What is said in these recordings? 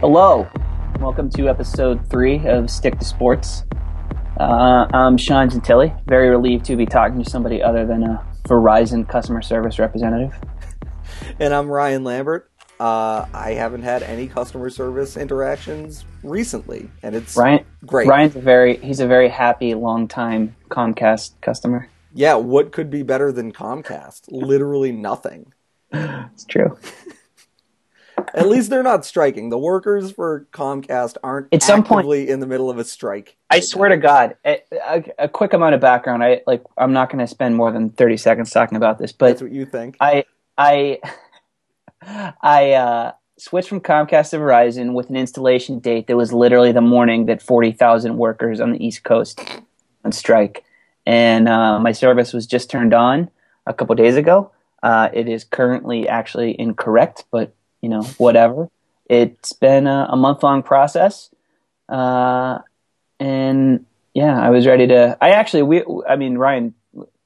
Hello, welcome to episode three of Stick to Sports. Uh, I'm Sean Gentille, very relieved to be talking to somebody other than a Verizon customer service representative. And I'm Ryan Lambert. Uh, I haven't had any customer service interactions recently, and it's Ryan, great. Ryan's a very he's a very happy long-time Comcast customer. Yeah, what could be better than Comcast? Literally nothing. It's true. At least they're not striking. The workers for Comcast aren't At some point- actively in the middle of a strike. I right swear now. to God, a, a, a quick amount of background. I like. I'm not going to spend more than 30 seconds talking about this, but That's what you think. I I I uh, switched from Comcast to Verizon with an installation date that was literally the morning that forty thousand workers on the East Coast on strike, and uh, my service was just turned on a couple days ago. Uh, it is currently actually incorrect, but you know whatever. It's been a, a month long process, uh, and yeah, I was ready to. I actually we I mean Ryan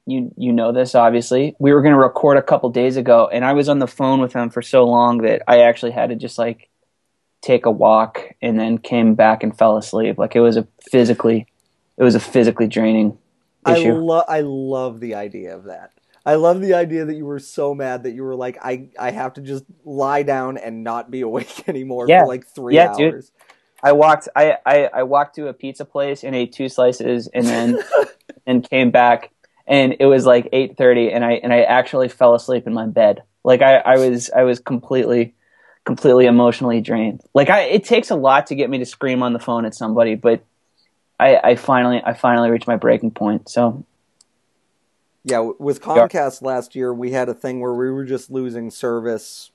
you you know this obviously. We were going to record a couple days ago, and I was on the phone with him for so long that I actually had to just like take a walk and then came back and fell asleep. Like it was a physically, it was a physically draining I issue. love I love the idea of that. I love the idea that you were so mad that you were like, I, I have to just lie down and not be awake anymore Yeah. for like three Yeah, dude. hours. I walked, I, I I walked to a pizza place and ate two slices, and then and came back, and it was like eight thirty, and I and I actually fell asleep in my bed. Like I, I was I was completely completely emotionally drained. Like I, it takes a lot to get me to scream on the phone at somebody, but I, I finally I finally reached my breaking point. So Yeah, with Comcast last year, we had a thing where we were just losing service.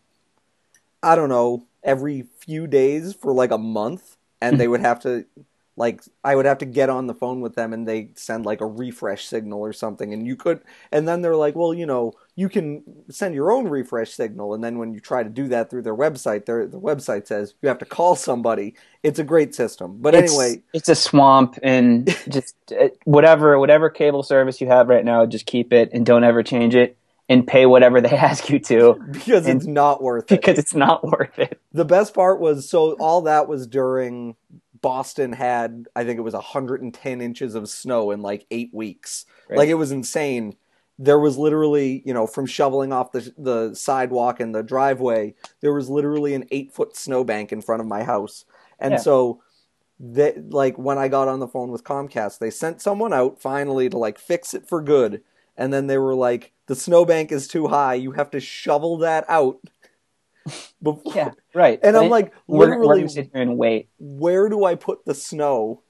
I don't know every few days for like a month, and hmm. they would have to like I would have to get on the phone with them, and they send like a refresh signal or something, and you could, and then they're like, well, you know, you can send your own refresh signal, and then when you try to do that through their website, their the website says you have to call somebody. It's a great system, but it's, anyway, it's a swamp, and just uh, whatever whatever cable service you have right now, just keep it and don't ever change it, and pay whatever they ask you to because and- it's not worth it. because it's not worth it. The best part was so all that was during Boston had I think it was 110 inches of snow in like 8 weeks. Right. Like it was insane. There was literally, you know, from shoveling off the the sidewalk and the driveway, there was literally an 8-foot snowbank in front of my house. And Yeah. so that like when I got on the phone with Comcast, they sent someone out finally to like fix it for good. And then they were like, the snowbank is too high. You have to shovel that out. Before, Yeah, right. and I'm like, we're, we're literally, sit here and wait. where do I put the snow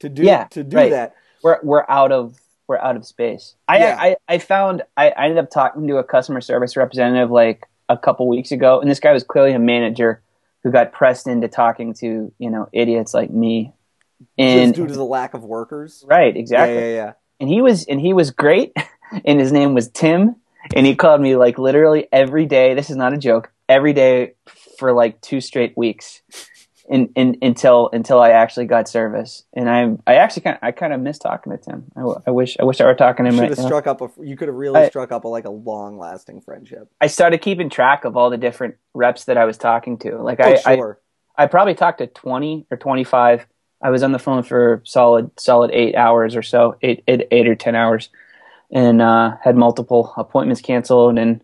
to do Yeah, to do right. that? We're we're out of we're out of space. I Yeah. I, I found I, I ended up talking to a customer service representative like a couple weeks ago, and this guy was clearly a manager who got pressed into talking to you know idiots like me. And Just due to the lack of workers. right, exactly. Yeah, yeah, yeah. and he was and he was great and his name was tim and he called me like literally every day this is not a joke every day for like two straight weeks in, in, until until i actually got service and i i actually kind i kind of miss talking to tim I wish i wish i were talking to him Should right have struck up a. You could have really I- struck up a, like a long lasting friendship. i started keeping track of all the different reps that i was talking to like Oh, I, I sure. I probably talked to 20 or 25. I was on the phone for solid solid eight hours or so, eight eight, eight or 10 hours, and uh, had multiple appointments canceled. And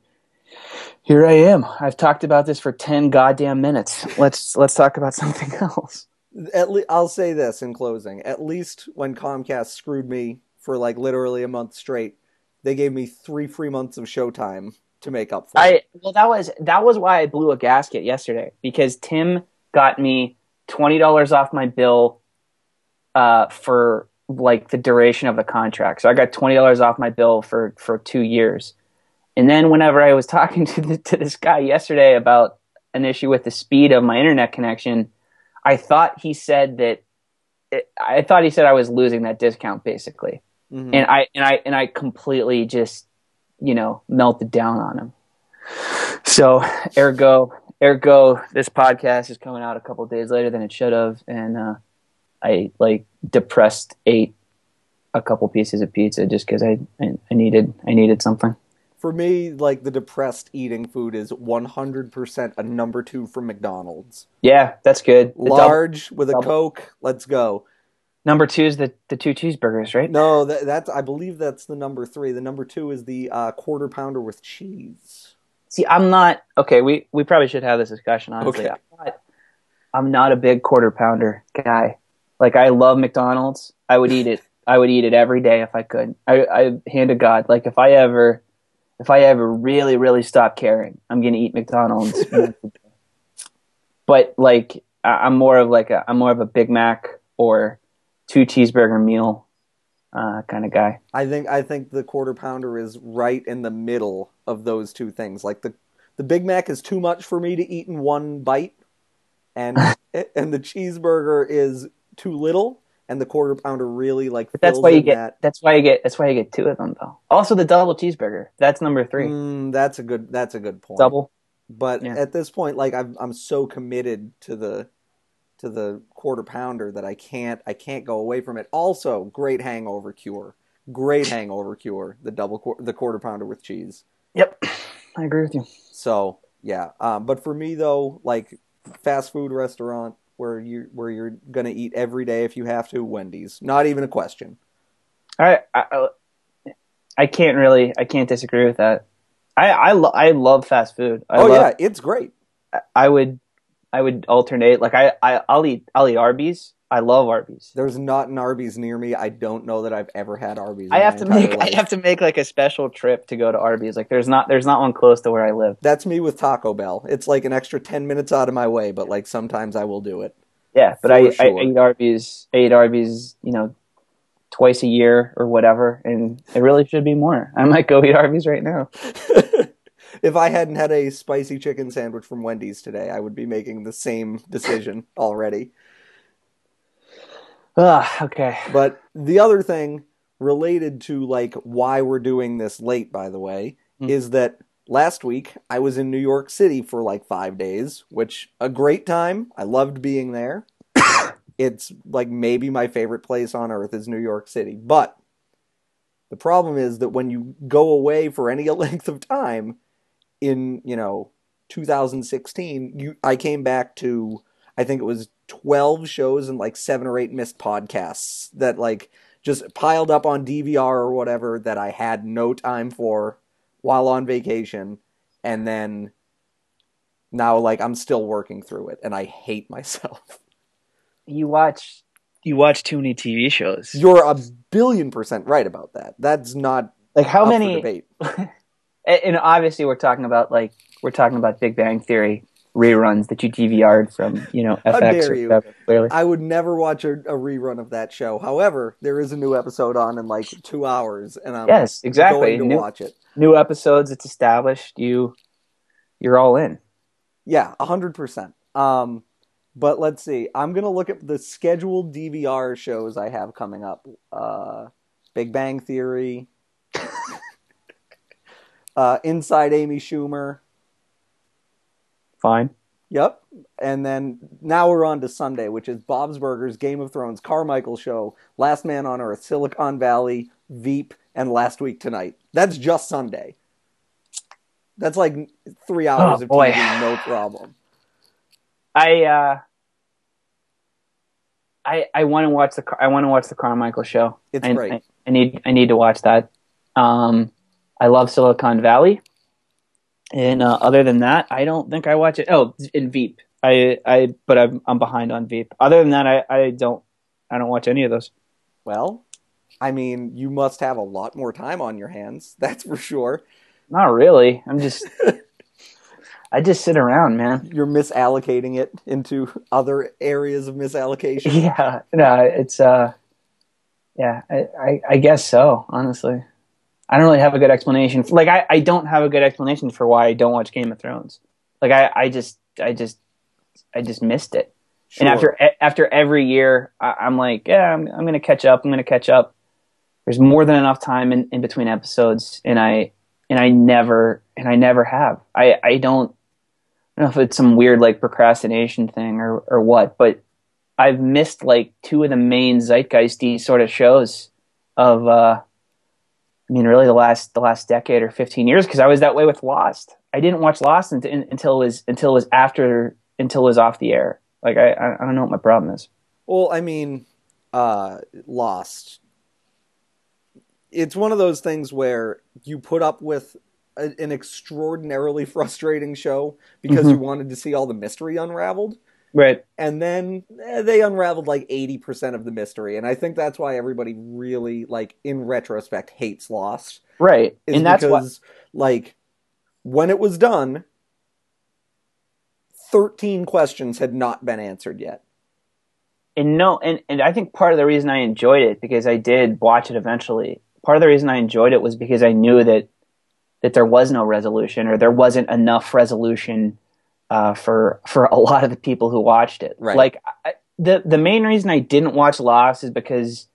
here I am. I've talked about this for 10 goddamn minutes. Let's let's talk about something else. At le- I'll say this in closing. At least when Comcast screwed me for like literally a month straight, they gave me three free months of Showtime to make up for. I it. well that was that was why I blew a gasket yesterday because Tim got me twenty dollars off my bill uh, for like the duration of the contract. So I got twenty dollars off my bill for for two years. And then whenever I was talking to the, to this guy yesterday about an issue with the speed of my internet connection, I thought he said that it, I thought he said I was losing that discount basically Mhm. and I and I and I completely just you know melted down on him. So ergo ergo this podcast is coming out a couple days later than it should have, and uh, I like depressed ate a couple pieces of pizza just because I, I I needed I needed something. For me, like the depressed eating food is 100% a number two from McDonald's. Yeah, that's good. The Large with a double- Coke. Let's go. number two is the the two cheeseburgers, right? No, that, that's I believe that's the number three. The number two is the uh, quarter pounder with cheese. See, I'm not okay. We we probably should have this discussion. Honestly, Okay. I'm, not, I'm not a big quarter pounder guy. Like I love McDonald's. I would eat it. I would eat it every day if I could. I, I hand to God. Like if I ever, if I ever really really stop caring, I'm gonna eat McDonald's. but like I- I'm more of like a I'm more of a Big Mac or two cheeseburger meal uh, kind of guy. I think I think the quarter pounder is right in the middle of those two things. Like the the Big Mac is too much for me to eat in one bite, and and the cheeseburger is too little, and the quarter pounder really like. But that's why you get. that. That's why you get. That's why you get two of them though. Also, the double cheeseburger. That's number three. Mm, that's a good. That's a good point. Double. But Yeah. at this point, like I'm, I'm so committed to the, to the quarter pounder that I can't, I can't go away from it. Also, great hangover cure. Great hangover cure. The double, the quarter pounder with cheese. Yep, I agree with you. So yeah. Um, but for me though, like fast food restaurant where you where you're gonna eat every day if you have to, Wendy's. Not even a question. I, I, I can't really. I can't disagree with that. I, I, lo- I love fast food. I oh love, yeah, it's great. I would, I would alternate. Like I, I, I'll eat. I'll eat Arby's. I love Arby's. There's not an Arby's near me. I don't know that I've ever had Arby's. I have to make. life. I have to make like a special trip to go to Arby's. Like there's not. There's not one close to where I live. That's me with Taco Bell. It's like an extra 10 minutes out of my way, but like sometimes I will do it. Yeah, but I, I. I eat Arby's. I eat Arby's. You know, twice a year or whatever, and it really should be more. I might go eat Arby's right now. if I hadn't had a spicy chicken sandwich from Wendy's today, I would be making the same decision already. Ugh, okay. But the other thing related to like why we're doing this late, by the way, Hmm. is that last week I was in New York City for like five days, which a great time. I loved being there. it's like maybe my favorite place on earth is New York City. But the problem is that when you go away for any length of time in, you know, 2016, you I came back to I think it was 12 shows and like 7 or 8 missed podcasts that like just piled up on DVR or whatever that I had no time for while on vacation and then now like I'm still working through it and I hate myself. You watch. You watch too many TV shows. You're a billion percent right about that. That's not like how up for many? debate. And and obviously, we're talking about like we're talking about Big Bang Theory reruns that you DVR'd from you know FX or whatever. Clearly, I would never watch a, a rerun of that show. However, there is a new episode on in like 2 hours and I'm yes, exactly. going to New, watch it. new episodes. It's established. You, you're all in. Yeah, hundred percent. Um, but let's see. I'm gonna look at the scheduled DVR shows I have coming up. Uh, Big Bang Theory, uh, Inside Amy Schumer. Fine. Yep. And then now we're on to Sunday, which is Bob's Burgers, Game of Thrones, Carmichael Show, Last Man on Earth, Silicon Valley, Veep, and Last Week Tonight. That's just Sunday. That's like three hours Oh, of boy. TV, no problem. I uh, I I want to watch the I want to watch the Carmichael show. It's I, great. I, I need I need to watch that. Um, I love Silicon Valley, and uh, other than that, I don't think I watch it. Oh, in Veep, I I but I'm I'm behind on Veep. Other than that, I I don't I don't watch any of those. Well, I mean, you must have a lot more time on your hands. That's for sure. Not really. I'm just I just sit around, man. You're misallocating it into other areas of misallocation. Yeah, no, it's uh, yeah, I, I, I guess so. Honestly, I don't really have a good explanation. Like, I, I don't have a good explanation for why I don't watch Game of Thrones. Like, I, I just, I just, I just missed it. Sure. And after after every year, I, I'm like, yeah, I'm, I'm gonna catch up. I'm gonna catch up. There's more than enough time in, in between episodes, and I and I never and I never have. I I don't. I don't know if it's some weird like procrastination thing or or what, but I've missed like two of the main zeitgeisty sort of shows of uh I mean, really the last the last decade or 15 years because I was that way with Lost. I didn't watch Lost until, until it was until it was after until it was off the air. Like I I don't know what my problem is. Well, I mean, uh, Lost. It's one of those things where you put up with a, an extraordinarily frustrating show because mm-hmm. you wanted to see all the mystery unraveled. Right. And then eh, they unraveled like 80% of the mystery. And I think that's why everybody really, like, in retrospect, hates Lost. Right. and that's because, what... like, when it was done, 13 questions had not been answered yet. And no, and, and I think part of the reason I enjoyed it, because I did watch it eventually, part of the reason I enjoyed it was because I knew that that there was no resolution or there wasn't enough resolution uh, for for a lot of the people who watched it. Right. Like I, the the main reason I didn't watch Lost is because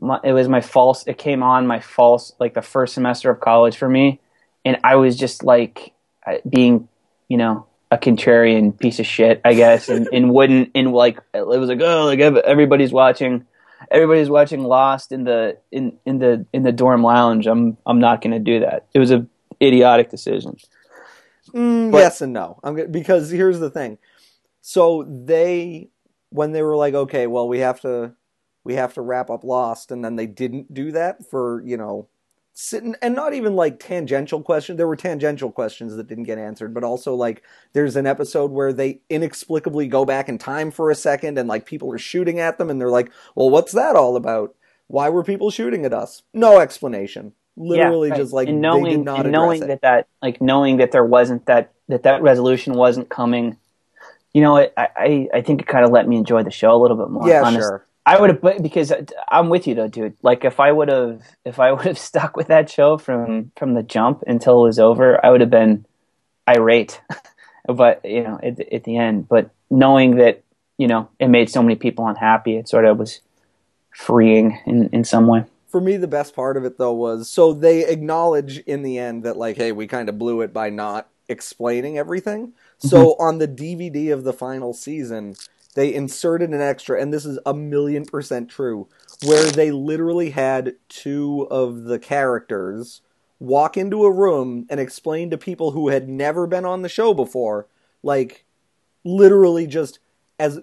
my, it was my false. It came on my false like the first semester of college for me, and I was just like being, you know, a contrarian piece of shit, I guess, and, and wouldn't and like it was like oh like everybody's watching. Everybody's watching Lost in the in, in the in the dorm lounge. I'm I'm not going to do that. It was a idiotic decision. But, yes and no. I'm because here's the thing. So they when they were like, okay, well, we have to we have to wrap up Lost, and then they didn't do that for you know sitting and not even like tangential questions. There were tangential questions that didn't get answered, but also like there's an episode where they inexplicably go back in time for a second, and like people are shooting at them, and they're like, well, what's that all about? Why were people shooting at us? No explanation literally yeah, right. just like and knowing and knowing that that like knowing that there wasn't that that that resolution wasn't coming you know I I, I think it kind of let me enjoy the show a little bit more yeah honest. sure I would have because uh, I'm with you though dude like if I would have if I would have stuck with that show from from the jump until it was over I would have been irate but you know at, at the end but knowing that you know it made so many people unhappy it sort of was freeing in in some way for me the best part of it though was so they acknowledge in the end that like hey we kind of blew it by not explaining everything mm-hmm. so on the dvd of the final season they inserted an extra and this is a million percent true where they literally had two of the characters walk into a room and explain to people who had never been on the show before like literally just as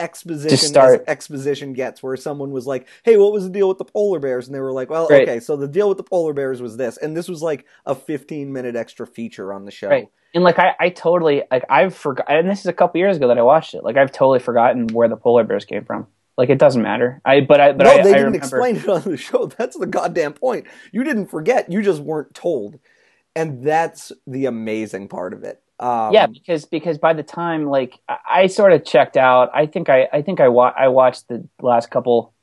exposition as exposition gets where someone was like hey what was the deal with the polar bears? And they were like well right. okay so the deal with the polar bears was this and this was like a 15 minute extra feature on the show. Right. And like I, I totally like I've forgotten and this is a couple years ago that I watched it. Like I've totally forgotten where the polar bears came from. Like it doesn't matter. I but I but no, I, they I didn't remember... explain it on the show. That's the goddamn point. You didn't forget. You just weren't told. And that's the amazing part of it um, yeah, because because by the time like I, I, sort of checked out, I think I I think I wa- I watched the last couple,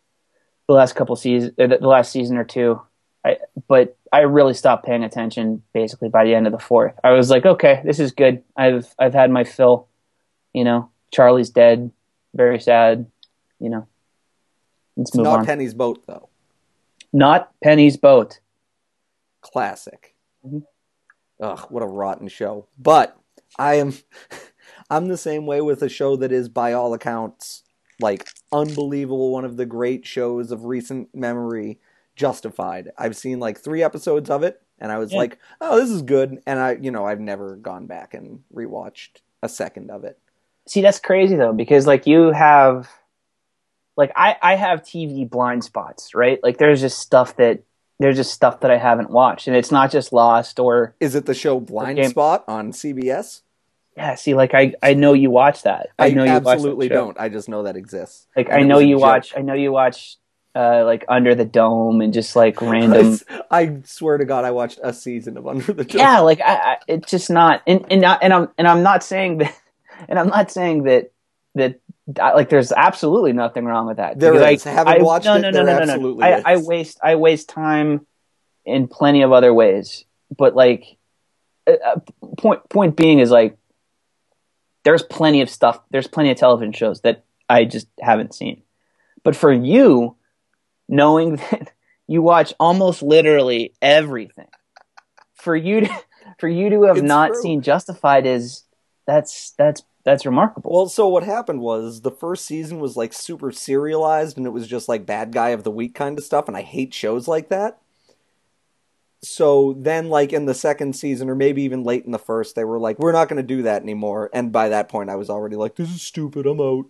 the last couple seasons, uh, the last season or two. I but I really stopped paying attention basically by the end of the fourth. I was like, okay, this is good. I've I've had my fill. You know, Charlie's dead, very sad. You know, let's it's move not on. Penny's boat though. Not Penny's boat. Classic. Mm-hmm. Ugh, what a rotten show. But I am I'm the same way with a show that is by all accounts like unbelievable one of the great shows of recent memory justified. I've seen like three episodes of it and i was yeah. like oh this is good and i you know i've never gone back and rewatched a second of it. See that's crazy though because like you have like i i have tv blind spots right? Like there's just stuff that there's just stuff that i haven't watched and it's not just lost or is it the show blind spot on cbs yeah, see, like I, I know you watch that. I, I know you absolutely don't. I just know that exists. Like and I know you watch. I know you watch. Uh, like Under the Dome and just like random. I, swear to God, I watched a season of Under the Dome. Yeah, like I, I it's just not, and and not, and I'm and I'm not saying that, and I'm not saying that that like there's absolutely nothing wrong with that. There is. I, haven't I, watched no, it. No, no, no, no, no. I, I waste I waste time in plenty of other ways, but like, uh, uh point point being is like there's plenty of stuff, there's plenty of television shows that I just haven't seen. But for you, knowing that you watch almost literally everything, for you to for you to have it's not true. seen Justified is that's that's that's remarkable. Well, so what happened was the first season was like super serialized and it was just like bad guy of the week kind of stuff and I hate shows like that. So then like in the second season or maybe even late in the first they were like we're not going to do that anymore. And by that point i was already like this is stupid. I'm out.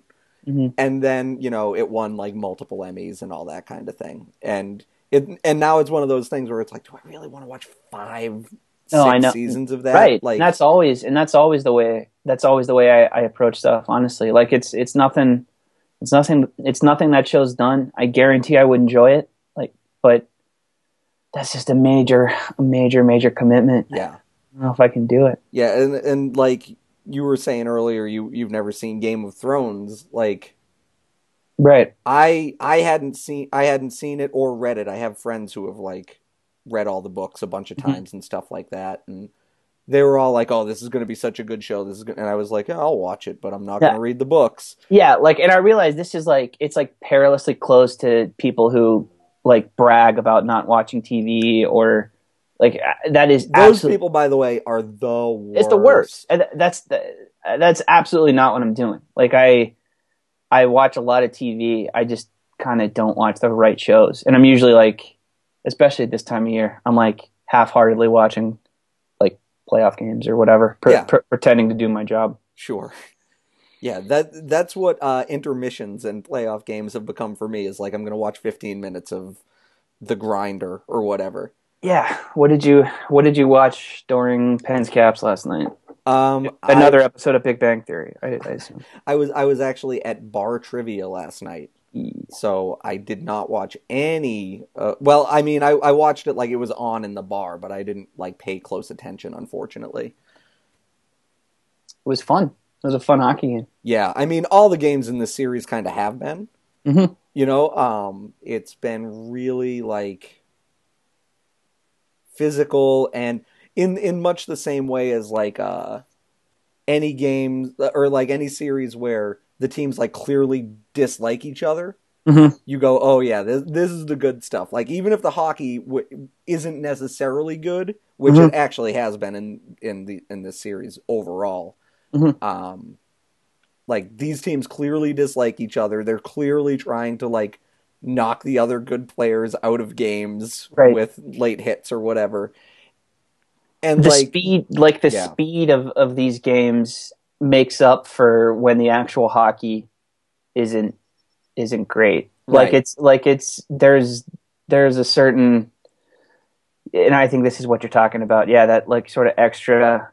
Mhm. and then you know it won like multiple emmys and all that kind of thing. And it and now it's one of those things where it's like do i really want to watch five No, six I know. seasons of that? Right. Like and that's always and that's always the way that's always the way I, I approach stuff honestly. Like it's it's nothing it's nothing it's nothing that show's done. I guarantee i would enjoy it like but that's just a major a major major commitment yeah i don't know if i can do it yeah and and like you were saying earlier you you've never seen game of thrones like right I I hadn't seen I hadn't seen it or read it. I have friends who have like read all the books a bunch of Mhm. times and stuff like that, and they were all like, "Oh, this is going to be such a good show." This is, good. and I was like, yeah, "I'll watch it, but I'm not Yeah. going to read the books." yeah like and i realize this is like it's like perilously close to people who like brag about not watching tv or like uh, that is Those absolute- people, by the way, are the worst. it's the worst and that's the, that's absolutely not what i'm doing like i i watch a lot of tv i just kind of don't watch the right shows and i'm usually like especially at this time of year i'm like half-heartedly watching like playoff games or whatever pre- Yeah. pre- pretending to do my job Sure. Yeah, that that's what uh, intermissions and playoff games have become for me. Is like I'm going to watch 15 minutes of the grinder or whatever. yeah what did you what did you watch during pens caps last night Um, another I, episode of big bang theory i, I assume I was I was actually at bar trivia last night. so I did not watch any. Uh, well, I mean, I, I watched it like it was on in the bar, but I didn't like pay close attention, unfortunately. it was fun it was a fun hockey game Yeah, I mean, all the games in this series kind of have been. Mhm. You know, um, it's been really like physical and in in much the same way as like uh any games or like any series where the teams like clearly dislike each other. Mhm. You go, oh yeah, this this is the good stuff. Like even if the hockey w- isn't necessarily good, which Mhm. it actually has been in in the in this series overall. Mhm. Um, like these teams clearly dislike each other. They're clearly trying to like knock the other good players out of games Right. with late hits or whatever. And the like speed like the Yeah. speed of, of these games makes up for when the actual hockey isn't isn't great like Right. it's like it's there's there's a certain and i think this is what you're talking about yeah that like sort of extra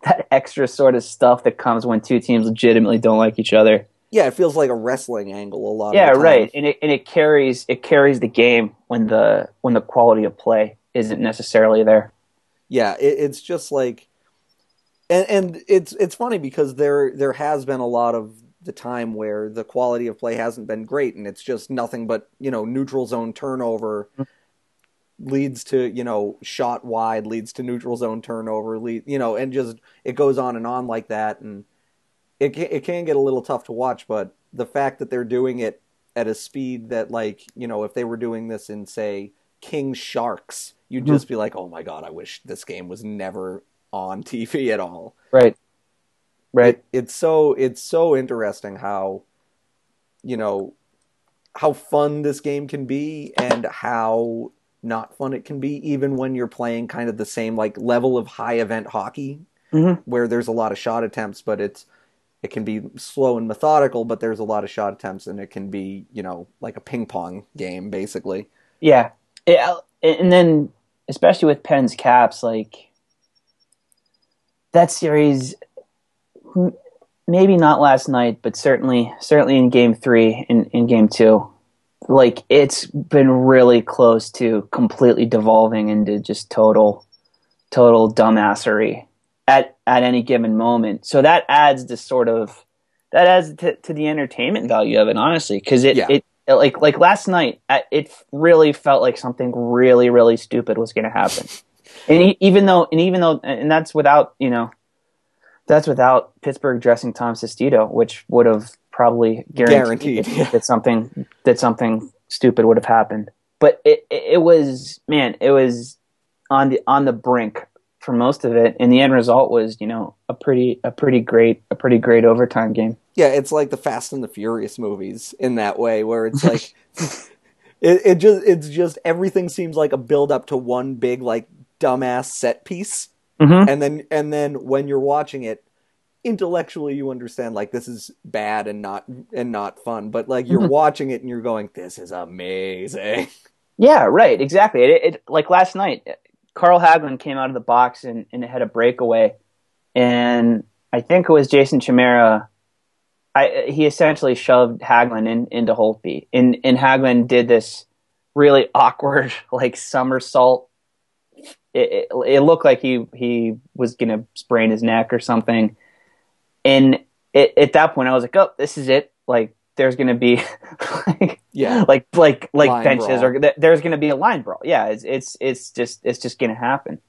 that extra sort of stuff that comes when two teams legitimately don't like each other. Yeah, it feels like a wrestling angle a lot yeah of the time. right and it and it carries it carries the game when the when the quality of play isn't necessarily there. Yeah it, it's just like and and it's it's funny because there there has been a lot of the time where the quality of play hasn't been great and it's just nothing but you know neutral zone turnover mm-hmm. Leads to you know shot wide leads to neutral zone turnover lead you know and just it goes on and on like that. And it ca- it can get a little tough to watch but the fact that they're doing it at a speed that like you know if they were doing this in say King Sharks you'd Mhm. just be like oh my god I wish this game was never on TV at all. Right. Right. It, it's so it's so interesting how you know how fun this game can be and how not fun it can be even when you're playing kind of the same like level of high event hockey Mhm. where there's a lot of shot attempts but it's it can be slow and methodical but there's a lot of shot attempts and it can be you know like a ping pong game basically. Yeah, yeah, and then especially with Pens caps, like that series, maybe not last night, but certainly, certainly in Game Three, in in Game Two, like it's been really close to completely devolving into just total, total dumbassery at at any given moment. So that adds this sort of that adds to, to the entertainment value of it, honestly, because it, Yeah. it like like last night, it really felt like something really really stupid was going to happen, and even though and even though and that's without you know, that's without Pittsburgh dressing Tom Sestito, which would have probably guaranteed, Guaranteed, yeah. that something that something stupid would have happened. But it, it was man, it was on the on the brink for most of it, and the end result was you know a pretty a pretty great a pretty great overtime game. Yeah, it's like the Fast and the Furious movies in that way, where it's like it, it just it's just everything seems like a build up to one big like dumbass set piece, Mhm. and then and then when you're watching it, intellectually you understand like this is bad and not and not fun, but like you're Mhm. watching it and you're going, this is amazing. Yeah, right. Exactly. It, it like last night, Carl Hagelin came out of the box and, and had a breakaway, and I think it was Jason Chimera. I he essentially shoved Hagelin in, into Holtby, and and Hagelin did this really awkward like somersault. It, it, it looked like he he was gonna sprain his neck or something, and it, at that point I was like, oh, this is it. Like there's gonna be like Yeah. like like like Line benches brawl. or th- there's going to be a line brawl. Yeah, it's it's it's just it's just going to happen.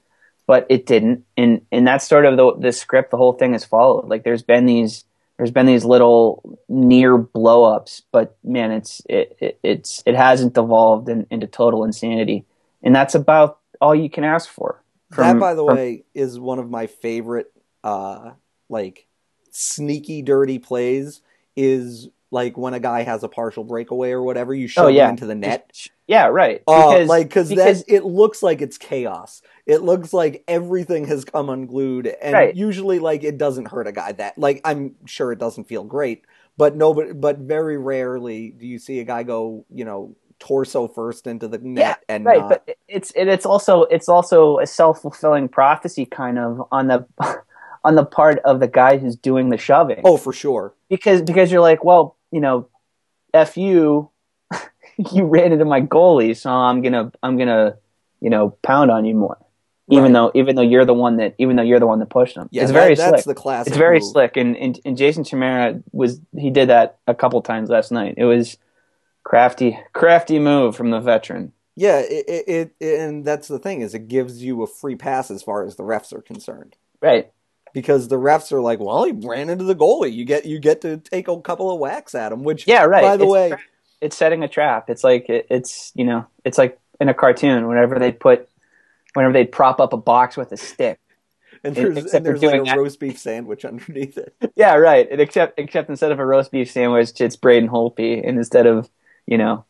But it didn't, and and that's sort of the the script the whole thing has followed. Like there's been these there's been these little near blowups, but man, it's it, it it's it hasn't devolved in, into total insanity, and that's about all you can ask for. that, by the from- way, is one of my favorite, uh, like sneaky, dirty plays. Is like when a guy has a partial breakaway or whatever, you shove Oh, yeah. him into the net. Yeah, right. Oh, Because like because because- that it looks like it's chaos. It looks like everything has come unglued, and Right. usually, like it doesn't hurt a guy that. Like I'm sure it doesn't feel great, but nobody, but very rarely do you see a guy go, you know, torso first into the net yeah, and right not. but it's it, it's also it's also a self-fulfilling prophecy kind of on the on the part of the guy who's doing the shoving oh, for sure. because because you're like well you know f you you ran into my goalie so i'm gonna i'm gonna you know pound on you more even Right. though even though you're the one that even though you're the one that pushed him Yeah, it's that- very that's slick the classic. it's very move. slick and, and and jason chimera was he did that a couple times last night it was crafty crafty move from the veteran Yeah, it, it, it and that's the thing is it gives you a free pass as far as the refs are concerned. right because the refs are like, well, he ran into the goalie. You get you get to take a couple of whacks at him. Which, Yeah, right. By the It's way, tra- it's setting a trap. It's like it, it's you know, it's like in a cartoon. Whenever they put, whenever they prop up a box with a stick. and there's, and there's like a that- roast beef sandwich underneath it. Yeah, right. And except except instead of a roast beef sandwich, it's Braden Holtby, and instead of you know,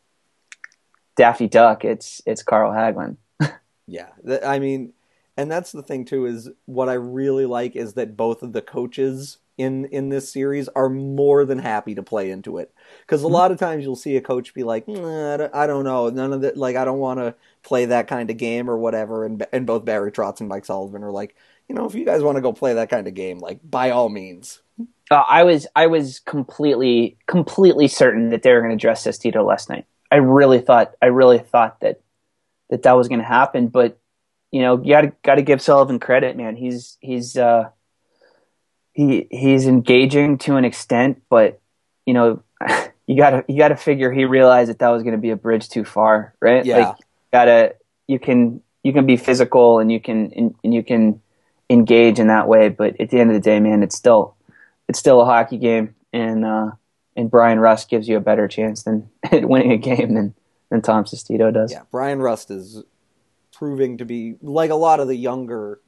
Daffy Duck, it's it's Carl Hagelin. Yeah, I mean, and that's the thing too is what I really like is that both of the coaches in in this series are more than happy to play into it because a Mhm. lot of times you'll see a coach be like, "Nah, I don't- I don't know, none of that. Like, I don't want to play that kind of game or whatever. And and both Barry Trotz and Mike Sullivan are like, you know, if you guys want to go play that kind of game, like by all means. Uh, I was I was completely completely certain that they were going to dress Sestito last night. I really thought I really thought that that that was going to happen. But you know, you got to got to give Sullivan credit, man. He's he's uh, he he's engaging to an extent, but you know, you got to you got to figure he realized that that was going to be a bridge too far, right? Yeah. Like, gotta you can you can be physical and you can and, and you can engage in that way, but at the end of the day, man, it's still it's still a hockey game, and uh, and Bryan Rust gives you a better chance than at winning a game than than Tom Sestito does. Yeah, Bryan Rust is proving to be like a lot of the younger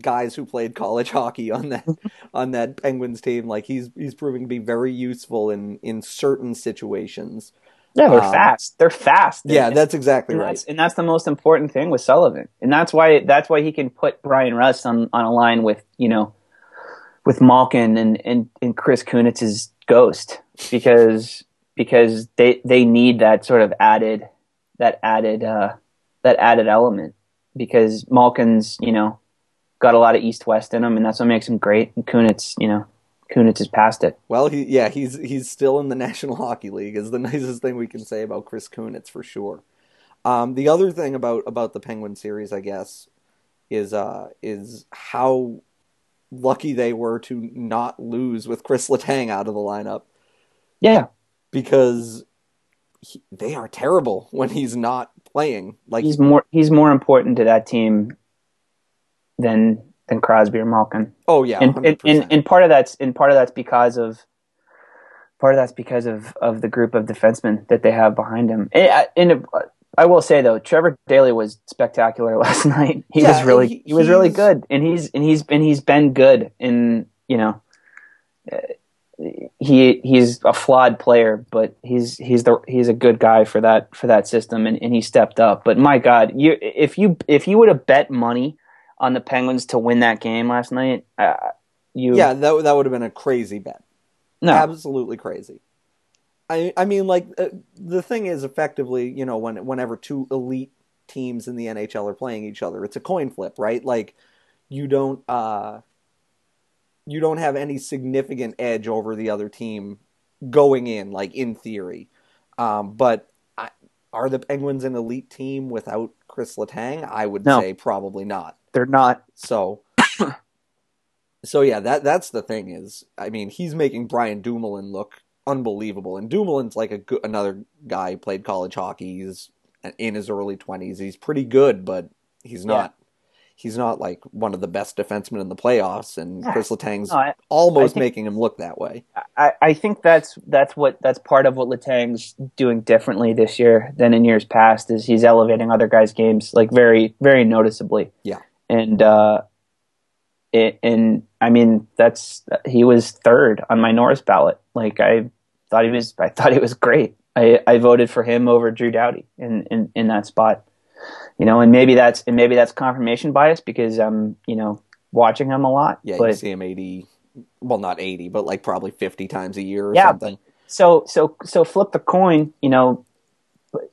guys who played college hockey on that on that Penguins team. Like he's he's proving to be very useful in in certain situations. Yeah, they're Um, fast. They're fast. Yeah, that's exactly and right. that's, and that's the most important thing with Sullivan, and that's why that's why he can put Bryan Rust on, on a line with you know with Malkin and, and, and Chris Kunitz's ghost because because they they need that sort of added that added uh, that added element because Malkin's you know got a lot of east west in him and that's what makes him great. And Kunitz you know Kunitz is past it. Well, he yeah, he's he's still in the National Hockey League is the nicest thing we can say about Chris Kunitz for sure. Um, the other thing about about the Penguin series, I guess, is uh is how lucky they were to not lose with Chris Letang out of the lineup. Yeah. Because he, they are terrible when he's not playing. Like he's more he's more important to that team than than Crosby or Malkin oh yeah, and, and, and and part of that's and part of that's because of part of that's because of of the group of defensemen that they have behind him. And, I- and uh, I will say though, Trevor Daley was spectacular last night. He Yeah, was really he- he, was really good, and he's and he's and he's been good in you know. He he's a flawed player, but he's he's the he's a good guy for that for that system, and, and he stepped up. But my God, you if you if you would have bet money on the Penguins to win that game last night, uh, you Yeah, that that would have been a crazy bet. no Absolutely crazy. I I mean, like uh, the thing is, effectively, you know, when whenever two elite teams in the NHL are playing each other, it's a coin flip, right? Like you don't uh you don't have any significant edge over the other team going in, like in theory. Um, but I, are the Penguins an elite team without Chris Letang? I would No. say probably not. they're not. So, so yeah, that that's the thing is, I mean, he's making Brian Dumoulin look unbelievable, and Dumoulin's like a good, another guy played college hockey. He's in his early twenties. He's pretty good, but he's not. He's not like one of the best defensemen in the playoffs, and Yeah. Chris Letang's No, I, almost I think- making him look that way. I, I think that's that's what that's part of what Letang's doing differently this year than in years past is he's elevating other guys' games like very very noticeably. Yeah. and uh, it, and I mean that's he was third on my Norris ballot. Like I thought he was I thought he was great. I, I voted for him over Drew Doughty in, in, in that spot. You know, and maybe that's and maybe that's confirmation bias because I'm you know watching him a lot. Yeah, but you see him eighty, well, not eighty, but like probably fifty times a year or Yeah, something. So so so flip the coin, you know,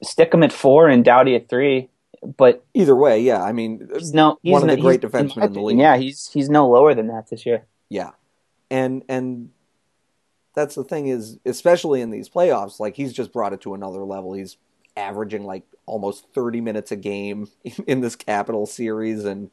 stick him at four and Doughty at three. But Either way, yeah. I mean, he's no he's One of no- the great defensemen my in the league. Yeah, he's he's no lower than that this year. Yeah. And and that's the thing is especially in these playoffs, like he's just brought it to another level. He's averaging like almost 30 minutes a game in this Capital series and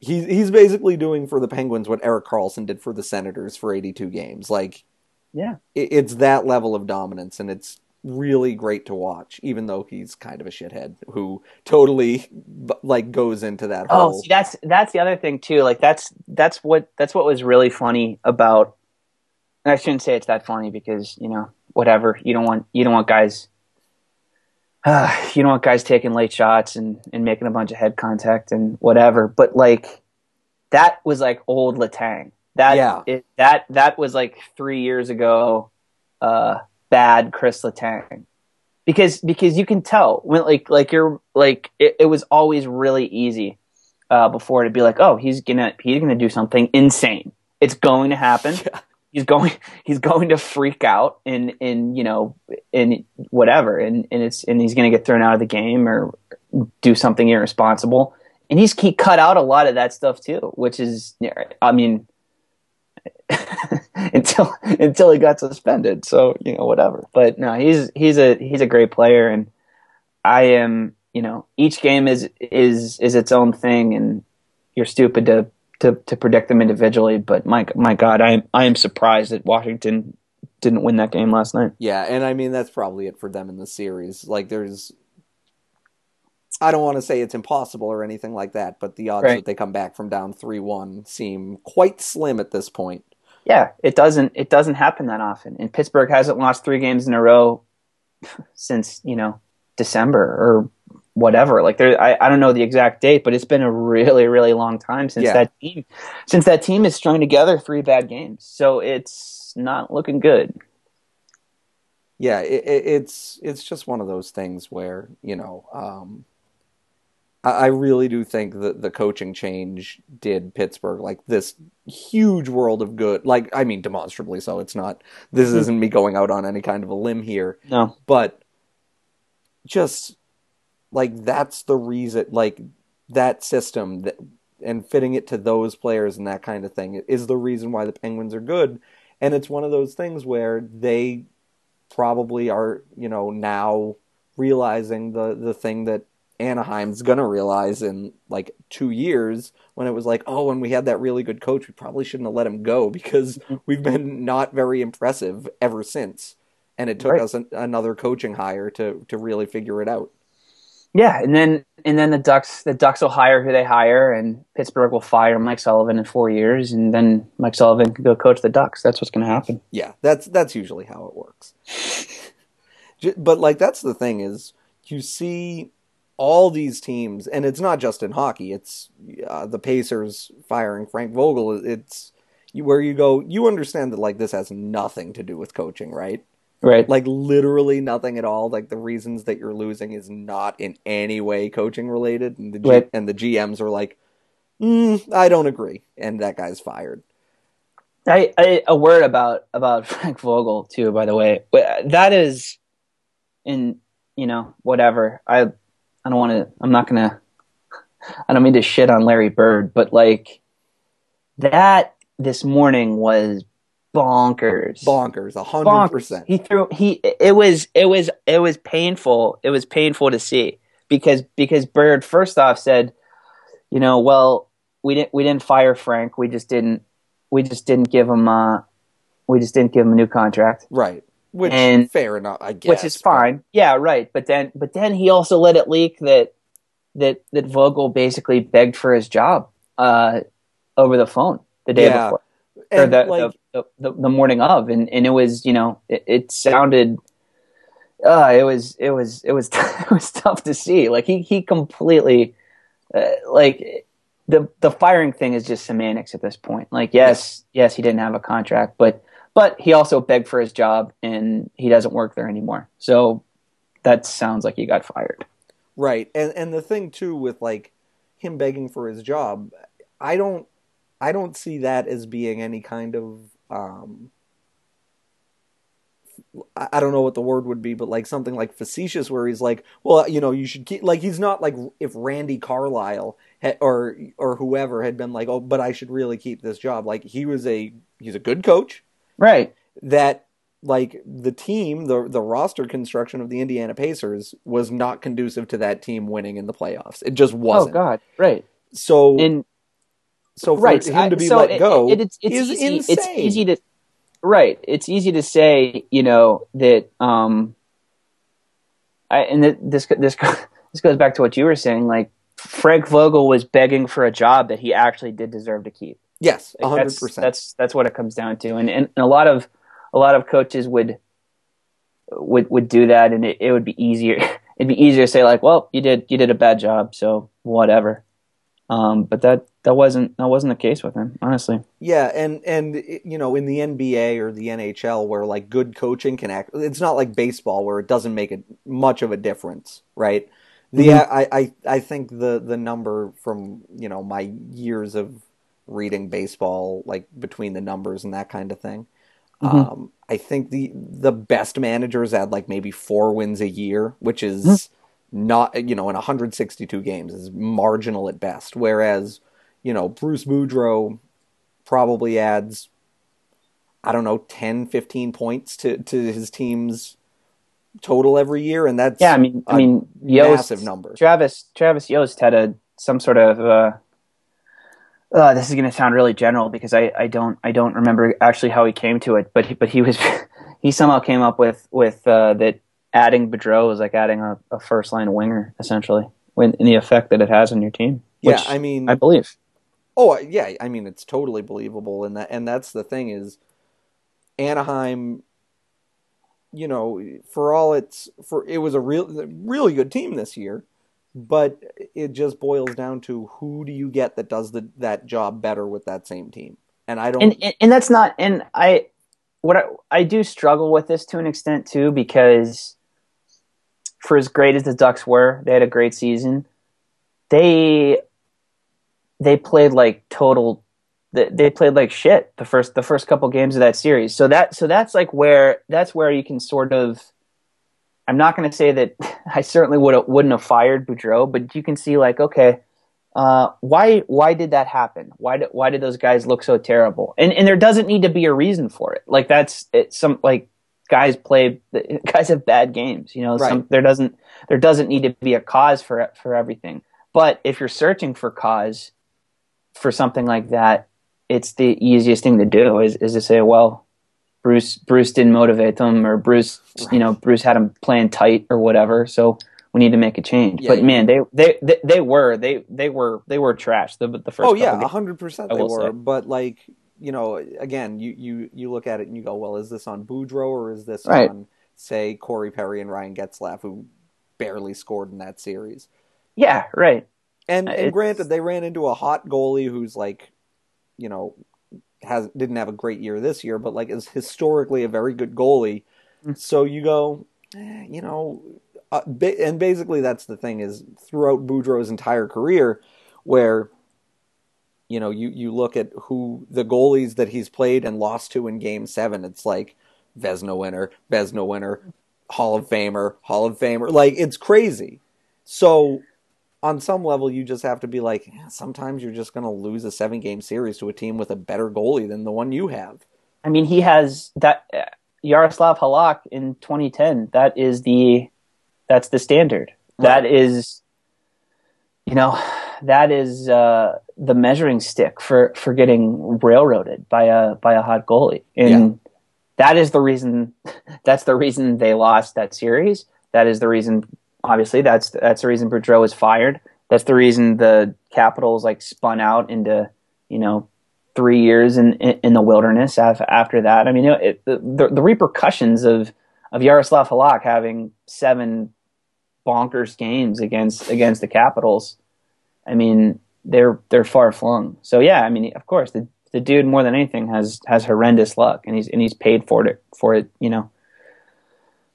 he's he's basically doing for the Penguins what Erik Karlsson did for the Senators for 82 games. Like Yeah. it, it's that level of dominance and it's really great to watch even though he's kind of a shithead who totally like goes into that Oh, whole see, that's that's the other thing too. Like that's that's what that's what was really funny about. I shouldn't say it's that funny because you know whatever you don't want you don't want guys. Uh, you don't want guys taking late shots and, and making a bunch of head contact and whatever. But like that was like old Letang. That Yeah. it, that that was like three years ago. Uh, bad Chris Letang because because you can tell when like like you're like it, it was always really easy uh, before to be like oh he's gonna he's gonna do something insane it's going to happen Yeah. He's going he's going to freak out and and you know and whatever and and it's and he's gonna get thrown out of the game or do something irresponsible and he's he cut out a lot of that stuff too which is I mean until until he got suspended. So you know whatever. But no, he's he's a he's a great player, and I am you know each game is is is its own thing, and you're stupid to to, to predict them individually. But my my God, I am I am surprised that Washington didn't win that game last night. Yeah, and I mean that's probably it for them in the series. Like there's I don't want to say it's impossible or anything like that, but the odds Right. that they come back from down 3-1 seem quite slim at this point. Yeah, it doesn't it doesn't happen that often, and Pittsburgh hasn't lost three games in a row since you know December or whatever. Like there, I, I don't know the exact date, but it's been a really really long time since Yeah. that team since that team has strung together three bad games. So it's not looking good. Yeah, it, it, it's it's just one of those things where, you know, um I, I really do think that the coaching change did Pittsburgh like this huge world of good. Like I mean demonstrably so. It's not this Mhm. isn't me going out on any kind of a limb here. No, but just like that's the reason like that system that and fitting it to those players and that kind of thing is the reason why the penguins are good and it's one of those things where they probably are you know now realizing the the thing that Anaheim's gonna realize in like two years when it was like, oh, when we had that really good coach, we probably shouldn't have let him go because mm-hmm. we've been not very impressive ever since. And it took Right. us an, another coaching hire to to really figure it out. Yeah, and then and then the Ducks the Ducks will hire who they hire, and Pittsburgh will fire Mike Sullivan in four years, and then Mike Sullivan can go coach the Ducks. That's what's going to happen. Yeah, that's that's usually how it works. But like that's the thing is you see all these teams, and it's not just in hockey. It's uh, the Pacers firing Frank Vogel. It's where you go, you understand that like this has nothing to do with coaching, right? Right. Like literally nothing at all. Like the reasons that you're losing is not in any way coaching related, and the G- Right. and the GMs are like, mm, I don't agree, and that guy's fired. I, I a word about about Frank Vogel too. By the way, that is in you know whatever. I I don't want to. I'm not gonna. I don't mean to shit on Larry Bird, but like that this morning was bonkers. Bonkers, a hundred percent. He threw he it was it was it was painful. It was painful to see because because Bird first off said, you know, well, we didn't we didn't fire Frank. We just didn't we just didn't give him uh we just didn't give him a new contract. Right. Which And- fair enough, I guess. which is fine. Yeah, right. But then but then he also let it leak that that that Vogel basically begged for his job uh over the phone the day Yeah. before But, or and, the, like, the, the the morning of, and and it was you know it, it sounded, uh, it was it was it was it was tough to see. Like he he completely, uh, like the the firing thing is just semantics at this point. Like yes yes he didn't have a contract, but but he also begged for his job and he doesn't work there anymore. So that sounds like he got fired. Right. And and the thing too with like him begging for his job, I don't I don't see that as being any kind of um I don't know what the word would be, but like something like facetious, where he's like, "Well, you know, you should keep." Like he's not like if Randy Carlyle had, or or whoever had been like, "Oh, but I should really keep this job." Like he was a he's a good coach Right. that like the team, the the roster construction of the Indiana Pacers was not conducive to that team winning in the playoffs. It just Oh wasn't. Oh God. Right. So And so for right him to be so let it- go it- it's, it's is easy, insane. It's easy to right. It's easy to say, you know, that um, I and that this this this goes back to what you were saying. Like Frank Vogel was begging for a job that he actually did deserve to keep. yes, Like, hundred that's, percent. That's that's what it comes down to, and, and a lot of a lot of coaches would would would do that, and it, it would be easier. It'd be easier to say like, "Well, you did you did a bad job, so whatever." Um, but that that wasn't that wasn't the case with him, honestly. Yeah, and and you know, in the NBA or the NHL, where like good coaching can act, it's not like baseball where it doesn't make it much of a difference, right? The Mhm. I, I I think the the number from you know my years of reading baseball, like between the numbers and that kind of thing. Mhm. Um, I think the the best managers had like maybe four wins a year, which is not you know in 162 games is marginal at best. Whereas you know Bruce Boudreau probably adds I don't know 10, 15 points to to his team's total every year, and that's Yeah, I mean, I mean, Yost, massive number. Travis Travis Yost had a some sort of. Uh, uh, this is going to sound really general because I, I don't I don't remember actually how he came to it, but he, but he was he somehow came up with with uh, that adding Boudreau is like adding a, a first line winger essentially, when in the effect that it has on your team. yeah, I mean, I believe. Oh yeah, I mean it's totally believable, and that and that's the thing is, Anaheim. You know, for all it's for, it was a real, really good team this year, but it just boils down to who do you get that does the that job better with that same team, and I don't. and, and and that's not and i what I, I do struggle with this to an extent too because for as great as the ducks were they had a great season they they played like total they, played like shit the first the first couple games of that series so that so that's like where that's where you can sort of i'm not going to say that i certainly would wouldn't have fired boudreau but you can see like okay uh, why why did that happen? Why did why did those guys look so terrible? And and there doesn't need to be a reason for it. Like that's it's some like guys play guys have bad games. You know, some there doesn't there doesn't need to be a cause for for everything. But if you're searching for cause for something like that, it's the easiest thing to do is is to say, well, Bruce Bruce didn't motivate them, or Bruce you know Bruce had them playing tight or whatever. So we need to make a change. Yeah, but you- man, they, they they they were they they were they were trash. The the first oh yeah, hundred percent I they were. say. But like you know, again, you you you look at it and you go, well, is this on Boudreau or is this Right. on say Corey Perry and Ryan Getzlaf who barely scored in that series? yeah, right. And, and it's- granted, they ran into a hot goalie who's like, you know, has didn't have a great year this year, but like is historically a very good goalie. Mm. So you go, eh, you know, uh, ba- and basically that's the thing is throughout Boudreau's entire career, where you know you you look at who the goalies that he's played and lost to in Game Seven, it's like Vezina winner, Vezina winner, Hall of Famer, Hall of Famer, like it's crazy. So on some level, you just have to be like, sometimes you're just going to lose a seven game series to a team with a better goalie than the one you have. I mean, he has that uh, Yaroslav Halak in 2010. That is the that's the standard. That is, you know, that is uh, the measuring stick for for getting railroaded by a by a hot goalie, and Yeah. that is the reason. That's the reason they lost that series. That is the reason. Obviously, that's that's the reason Boudreau was fired. That's the reason the Capitals like spun out into you know three years in in, in the wilderness af- after that. I mean, it, the, the the repercussions of of Yaroslav Halak having seven bonkers games against against the Capitals. I mean, they're they're far flung. So yeah, I mean, of course, the the dude more than anything has has horrendous luck, and he's and he's paid for it for it. You know,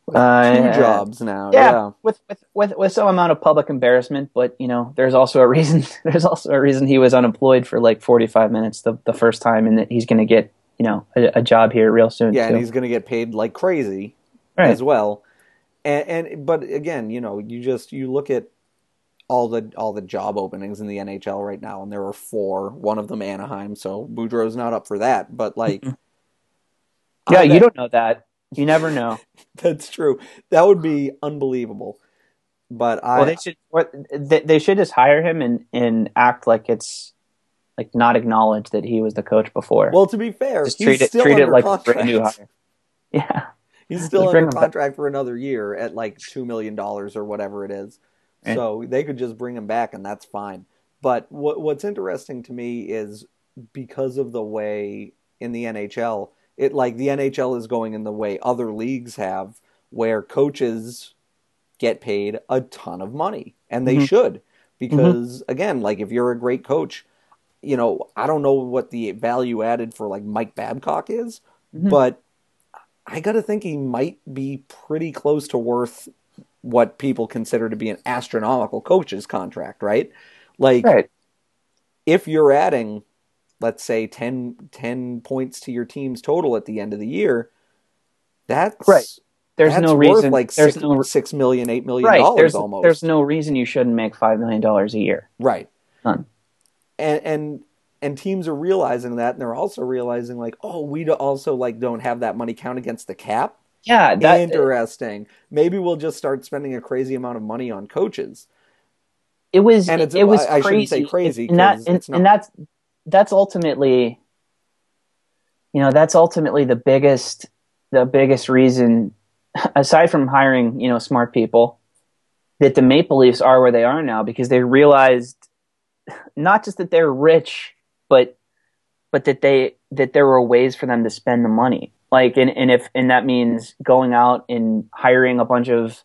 Two Uh, jobs now. yeah, Yeah. with, with with with some amount of public embarrassment, but you know, there's also a reason. There's also a reason he was unemployed for like 45 minutes the the first time, and that he's going to get you know a, a job here real soon. Yeah, too. and he's going to get paid like crazy right. as well. And, and but again, you know, you just you look at all the all the job openings in the NHL right now, and there are four. One of them Anaheim, so Boudreau's not up for that. But like, mm-hmm. yeah, you don't know that. You never know. That's true. That would be unbelievable. But I well, they should they, they should just hire him and and act like it's like not acknowledge that he was the coach before. well, to be fair, just treat it still treat it like a contract. brand new hire. Yeah. He's still under back. contract for another year at like two million dollars or whatever it is. Right. So they could just bring him back, and that's fine. But what what's interesting to me is because of the way in the NHL, it like the NHL is going in the way other leagues have, where coaches get paid a ton of money, and they Mhm. should because again, like if you're a great coach, you know I don't know what the value added for like Mike Babcock is, Mhm. but I got to think he might be pretty close to worth what people consider to be an astronomical coach's contract, right? Like Right. if you're adding let's say 10, 10 points to your team's total at the end of the year, that's Right. There's that's no worth reason like there's six, no six million, eight million right. dollars There's almost. there's no reason you shouldn't make five million dollars a year. Right. None. And and and teams are realizing that, and they're also realizing like, oh, we also like don't have that money count against the cap. Yeah, that uh, Interesting. Maybe we'll just start spending a crazy amount of money on coaches. it was And it's- it was I- I shouldn't say crazy. crazy, and, that, and, it's not. and that's that's ultimately you know that's ultimately the biggest the biggest reason aside from hiring you know smart people that the Maple Leafs are where they are now because they realized not just that they're rich but but that they that there were ways for them to spend the money like and, and if and that means going out and hiring a bunch of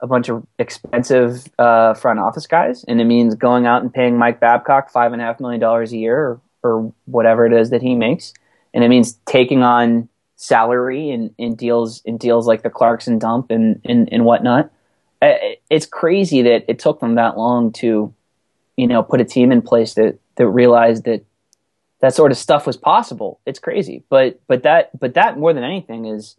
a bunch of expensive uh, front office guys, and it means going out and paying Mike Babcock five and a half million dollars a year, or, or whatever it is that he makes, and it means taking on salary in, in deals in deals like the Clarkson dump and and, and whatnot. It's crazy that it took them that long to, you know, put a team in place that that realized that that sort of stuff was possible. It's crazy, but but that but that more than anything is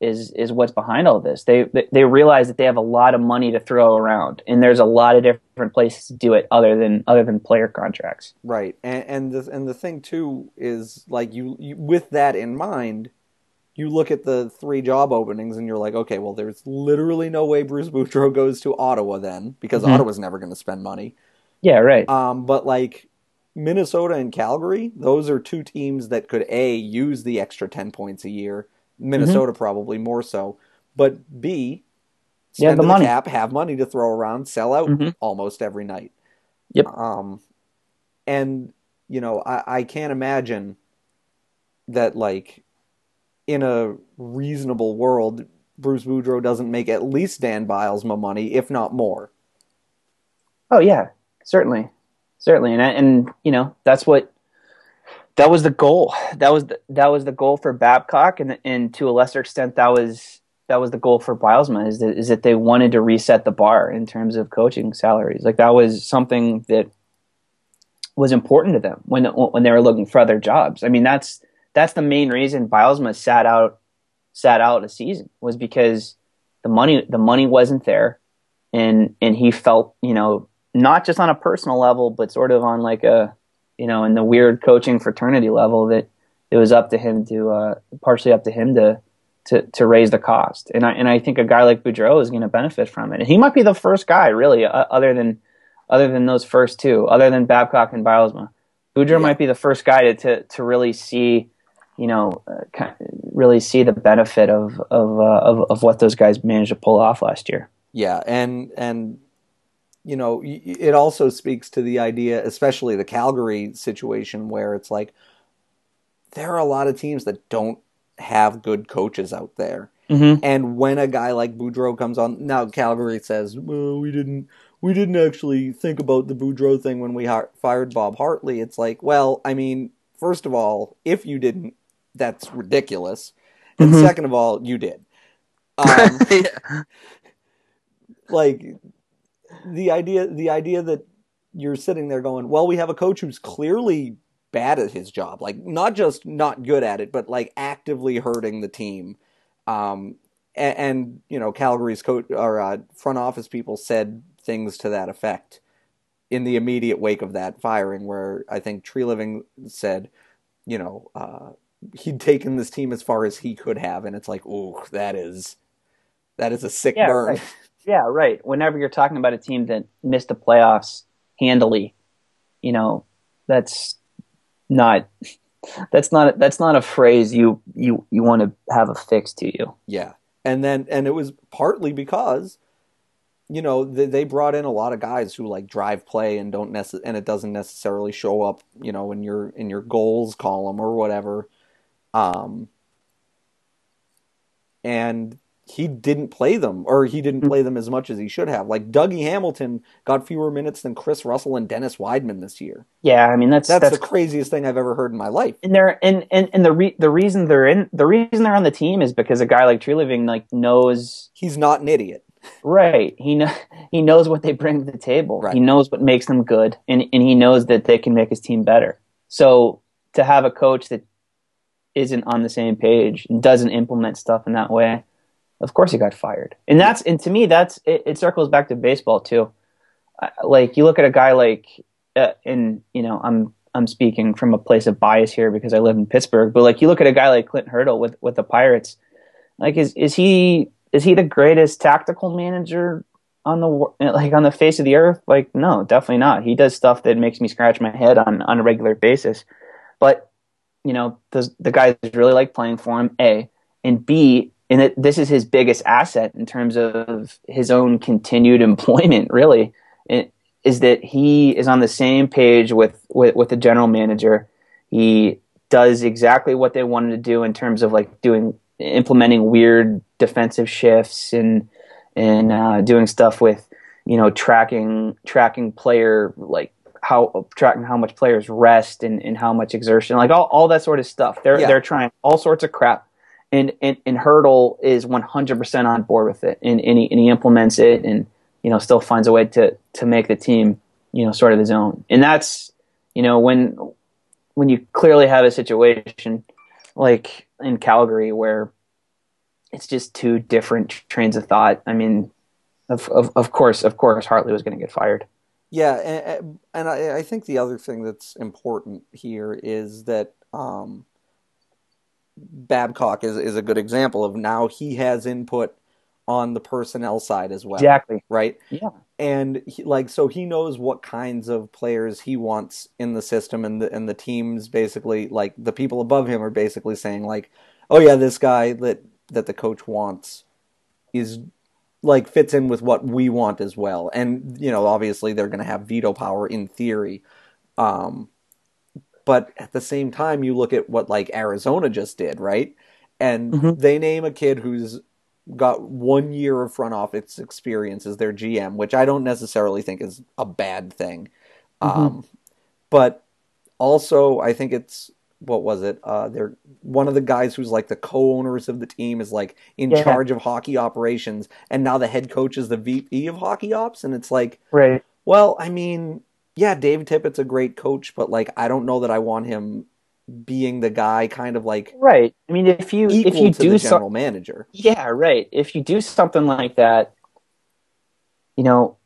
is is what's behind all this. They they- realize that they have a lot of money to throw around, and there's a lot of different places to do it other than other than player contracts. Right, and and the and the thing too is like you, you with that in mind, you look at the three job openings and you're like, okay, well, there's literally no way Bruce Boudreau goes to Ottawa then because Mhm. Ottawa's never going to spend money. Yeah, right. Um, but like Minnesota and Calgary, those are two teams that could a use the extra ten points a year. Minnesota probably more so, but b Yeah, spend the the, money. cap, have money to throw around, sell out Mhm. almost every night. Yep. Um, and you know, I, I can't imagine that like in a reasonable world, Bruce Boudreau doesn't make at least Dan Bylsma money, if not more. Oh yeah, certainly, certainly, and and you know that's what that was the goal. That was the, that was the goal for Babcock, and and to a lesser extent, that was that was the goal for Bylsma. Is that is that they wanted to reset the bar in terms of coaching salaries. Like that was something that was important to them when when they were looking for other jobs. I mean, that's that's the main reason Bylsma sat out sat out a season was because the money the money wasn't there, and and he felt you know not just on a personal level, but sort of on like a you know in the weird coaching fraternity level that it was up to him to uh, partially up to him to to to raise the cost. And I and I think a guy like Boudreau is going to benefit from it. And he might be the first guy really, uh, other than other than those first two, other than Babcock and Bylsma. Boudreau yeah. might be the first guy to to, to really see you know, uh, really see the benefit of of, uh, of of what those guys managed to pull off last year. Yeah, and and you know, it also speaks to the idea, especially the Calgary situation, where it's like there are a lot of teams that don't have good coaches out there. Mm-hmm. And when a guy like Boudreau comes on, now Calgary says, "Well, we didn't, we didn't actually think about the Boudreau thing when we ha- fired Bob Hartley." It's like, well, I mean, first of all, if you didn't, that's ridiculous. And mm-hmm. second of all, you did. Um, yeah. Like the idea, the idea that you're sitting there going, well, we have a coach who's clearly bad at his job, like not just not good at it, but like actively hurting the team. Um, and, and, you know, Calgary's coach or uh, front office people said things to that effect in the immediate wake of that firing, where I think Treliving said, you know, uh, he'd taken this team as far as he could have, and it's like, ooh, that is that is a sick yeah, burn. Right. Yeah, right. Whenever you're talking about a team that missed the playoffs handily, you know, that's not that's not that's not a phrase you you you want to have affixed to you. Yeah, and then and it was partly because you know they, brought in a lot of guys who like drive play and don't necess- and it doesn't necessarily show up you know in your in your goals column or whatever um, and he didn't play them, or he didn't mm-hmm. play them as much as he should have. Like Dougie Hamilton got fewer minutes than Chris Russell and Dennis Wideman this year. Yeah, I mean that's that's, that's the craziest thing I've ever heard in my life. And they're and and, and the re- the reason they're in the reason they're on the team is because a guy like Treliving like knows he's not an idiot. Right. He know, he knows what they bring to the table. Right. He knows what makes them good, and and he knows that they can make his team better. So to have a coach that isn't on the same page and doesn't implement stuff in that way, of course he got fired. And that's and to me that's it, it circles back to baseball too. like you look at a guy like uh, and you know I'm I'm speaking from a place of bias here because I live in Pittsburgh, but like you look at a guy like Clint Hurdle with with the Pirates, like is is he is he the greatest tactical manager on the like on the face of the earth? Like no, definitely not. He does stuff that makes me scratch my head on on a regular basis. But you know, the, the guys really like playing for him, A. And B, and it, this is his biggest asset in terms of his own continued employment, really, is that he is on the same page with, with, with the general manager. He does exactly what they wanted to do in terms of like doing, implementing weird defensive shifts and, and uh, doing stuff with, you know, tracking, tracking player like how tracking how much players rest and, and how much exertion, like all, all that sort of stuff. They're yeah. they're trying all sorts of crap. And, and, and Hurdle is 100% on board with it, and, and, he, and he implements it, and you know still finds a way to to make the team you know sort of his own. And that's you know when when you clearly have a situation like in Calgary where it's just two different trains of thought. I mean, of of, of course, of course, Hartley was going to get fired. Yeah, and, and I, I, think the other thing that's important here is that um, Babcock is is a good example of now he has input on the personnel side as well. Exactly. Right. Yeah. And he, like so, he knows what kinds of players he wants in the system, and the and the teams basically like the people above him are basically saying like, oh yeah, this guy that that the coach wants is like fits in with what we want as well. And you know, obviously they're going to have veto power in theory. Um, but at the same time, you look at what like Arizona just did, right? And mm-hmm. they name a kid who's got one year of front office experience as their GM, which I don't necessarily think is a bad thing. Mm-hmm. Um, but also, I think it's what was it? Uh, they're one of the guys who's like the co-owners of the team is like in Yeah. charge of hockey operations, and now the head coach is the VP of hockey ops, and it's like, Right. well, I mean, yeah, Dave Tippett's a great coach, but like, I don't know that I want him being the guy, kind of like Right. I mean, if you if you do general manager. yeah, right. If you do something like that, you know,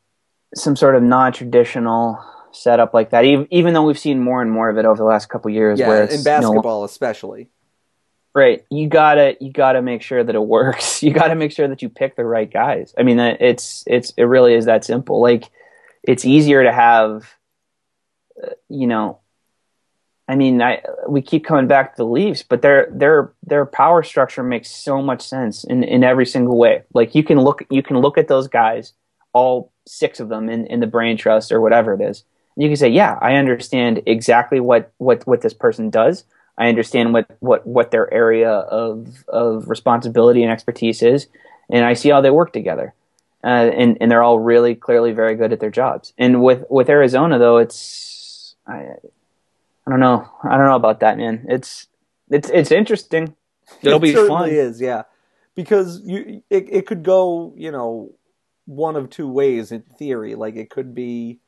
some sort of non-traditional setup like that, even even though we've seen more and more of it over the last couple years, Yeah, where it's in basketball especially. right? You gotta you gotta make sure that it works. You gotta make sure that you pick the right guys. I mean, it's it's it really is that simple. Like, it's easier to have, you know. I mean, I we keep coming back to the Leafs, but their their their power structure makes so much sense in, in every single way. Like you can look you can look at those guys, all six of them in, in the brain trust or whatever it is. You can say, yeah, I understand exactly what, what, what this person does. I understand what, what, what their area of of responsibility and expertise is, and I see how they work together. Uh, and and they're all really clearly very good at their jobs. And with with Arizona though, it's I, I don't know. I don't know about that, man. It's it's it's interesting. It'll it be certainly fun. is, yeah. Because you, it, it could go, you know, one of two ways in theory. Like it could be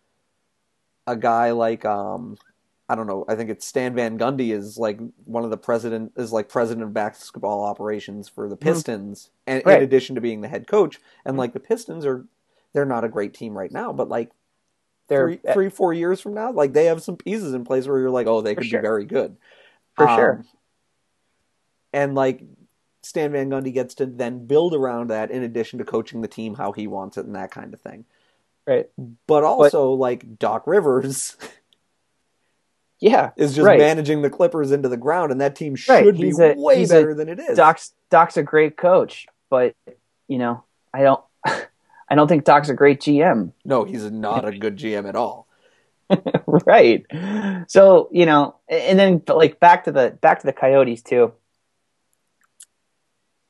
a guy like, um, I don't know. I think it's Stan Van Gundy is like one of the president is like president of basketball operations for the Pistons, and Right. in addition to being the head coach, and like the Pistons are, they're not a great team right now, but like They're three, three, four years from now, like they have some pieces in place where you're like, oh, they could sure. be very good. for Um, sure. And like Stan Van Gundy gets to then build around that in addition to coaching the team how he wants it and that kind of thing. Right. But also like Doc Rivers Yeah. is just right. managing the Clippers into the ground and that team should Right. be a- way he's a better than it is. Doc's Doc's a great coach, but you know, I don't I don't think Doc's a great GM. no, he's not a good GM at all. right. So, you know, and then like back to the back to the Coyotes too.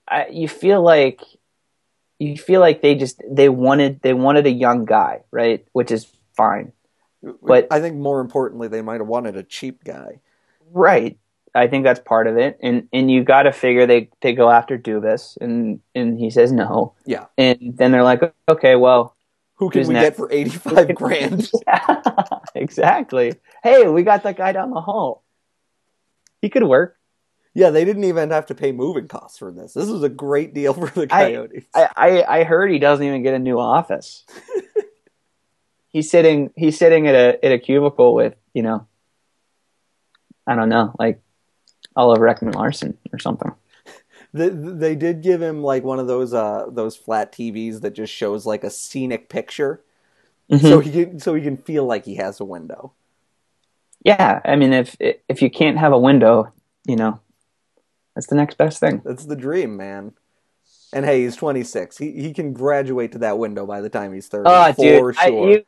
I, you feel like you feel like they just they wanted they wanted a young guy, right? Which is fine. But- I think more importantly they might have wanted a cheap guy. Right. I think that's part of it. And and you got to figure they they go after Dubas and and he says no. Yeah. And then they're like, "Okay, well, Who can we next? get for 85 grand? exactly. Hey, we got that guy down the hall. He could work. Yeah, they didn't even have to pay moving costs for this. This was a great deal for the Coyotes. I, I, I heard he doesn't even get a new office. he's sitting he's sitting at a at a cubicle with, you know, I don't know, like Oliver Ekman-Larsson or something. They, they did give him like one of those uh those flat TVs that just shows like a scenic picture, Mm-hmm. so he can so he can feel like he has a window. Yeah, I mean, if if you can't have a window, you know, that's the next best thing. That's the dream, man. And hey, he's 26. He he can graduate to that window by the time he's 30. Oh, for dude, I, sure. you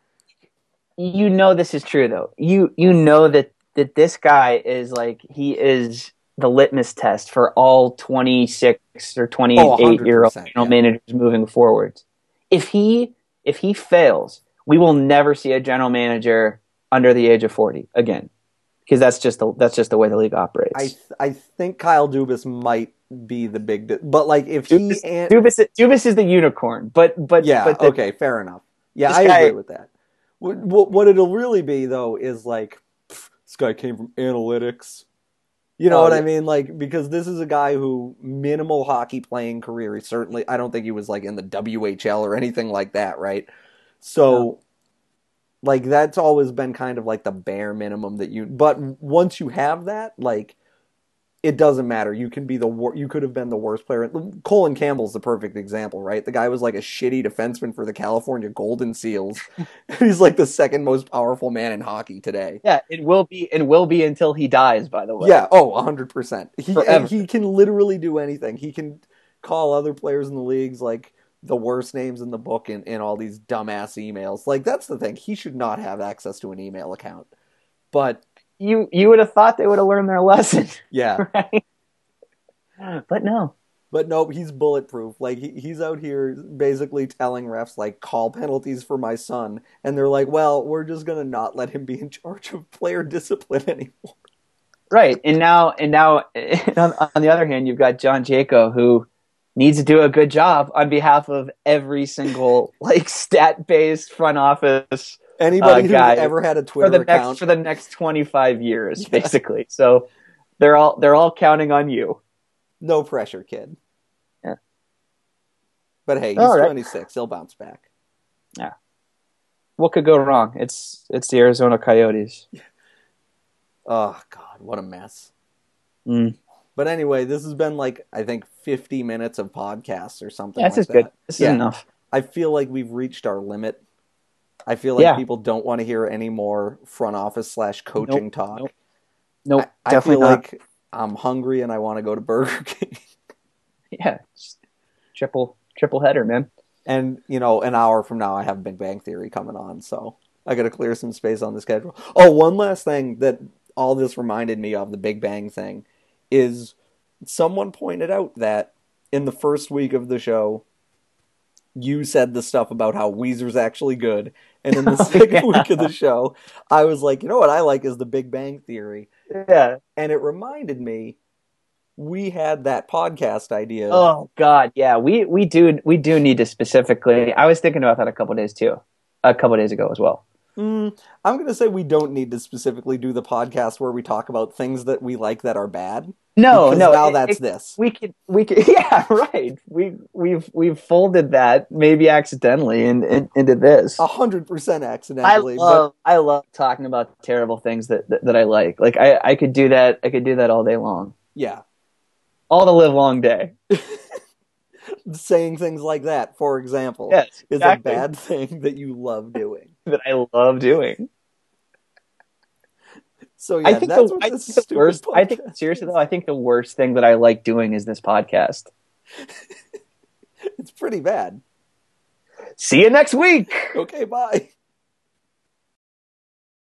you know this is true though. You you know that that this guy is like he is the litmus test for all 26 or 28 Oh, year old general yeah. managers moving forwards. If he if he fails, we will never see a general manager under the age of 40 again. Because that's just the that's just the way the league operates. I th- I think Kyle Dubas might be the big, di- but like if he Dubas, and Dubas, Dubas is the unicorn, but but yeah, but the, okay, fair enough. Yeah, I guy- agree with that. What, what what it'll really be though is like pff, this guy came from analytics. You know Oh, what I mean? Like because this is a guy who minimal hockey playing career. He certainly I don't think he was like in the WHL or anything like that, right? So like that's always been kind of like the bare minimum that you but once you have that, like it doesn't matter. You can be the wor- you could have been the worst player. Colin Campbell's the perfect example, right? The guy was like a shitty defenseman for the California Golden Seals. He's like the second most powerful man in hockey today. yeah, it will be and will be until he dies. By the way, Yeah, oh, 100%. He Forever. he can literally do anything. He can call other players in the leagues like the worst names in the book in, in all these dumbass emails. Like that's the thing. He should not have access to an email account. But you you would have thought they would have learned their lesson, yeah, right? But no. But no, he's bulletproof. Like he, he's out here basically telling refs like call penalties for my son, and they're like, "Well, we're just gonna not let him be in charge of player discipline anymore." right. And now, and now, on, on the other hand, you've got John Chayka who needs to do a good job on behalf of every single like stat-based front office Anybody Uh, who's ever had a for Twitter the account, next for the next 25 years, Yeah. basically. So they're all they're all counting on you. no pressure, kid. Yeah. But hey, he's All right. 26. He'll bounce back. Yeah. What could go wrong? It's it's the Arizona Coyotes. Oh God, what a mess. Mm. But anyway, this has been like I think 50 minutes of podcasts or something. This like is good. This Yeah. is enough. I feel like we've reached our limit. I feel like Yeah. people don't want to hear any more front office slash coaching talk. nope. Nope, I, I feel not. like I'm hungry and I want to go to Burger King. yeah, triple triple header, man. and you know, an hour from now, I have Big Bang Theory coming on, so I got to clear some space on the schedule. Oh, one last thing that all this reminded me of the Big Bang thing is someone pointed out that in the first week of the show, you said the stuff about how Weezer's actually good, and in the Oh, second yeah. week of the show, I was like, you know what I like is the Big Bang Theory, Yeah. and it reminded me we had that podcast idea. Oh God, yeah. We we do we do need to specifically. I was thinking about that a couple days too, a couple days ago as well. Mm, I'm going to say we don't need to specifically do the podcast where we talk about things that we like that are bad. No, no. now it- that's it- this. we could we could yeah right. We we've we've folded that maybe accidentally in, in, into this. A hundred percent accidentally. I love I love talking about terrible things that, that that I like. Like I I could do that. I could do that all day long, yeah, all the live long day. saying things like that, for example, Yes, is a bad thing that you love doing. that I love doing. So yeah, I think that's the, I think the worst. I think seriously though, I think the worst thing that I like doing is this podcast. it's pretty bad. See you next week. Okay, bye.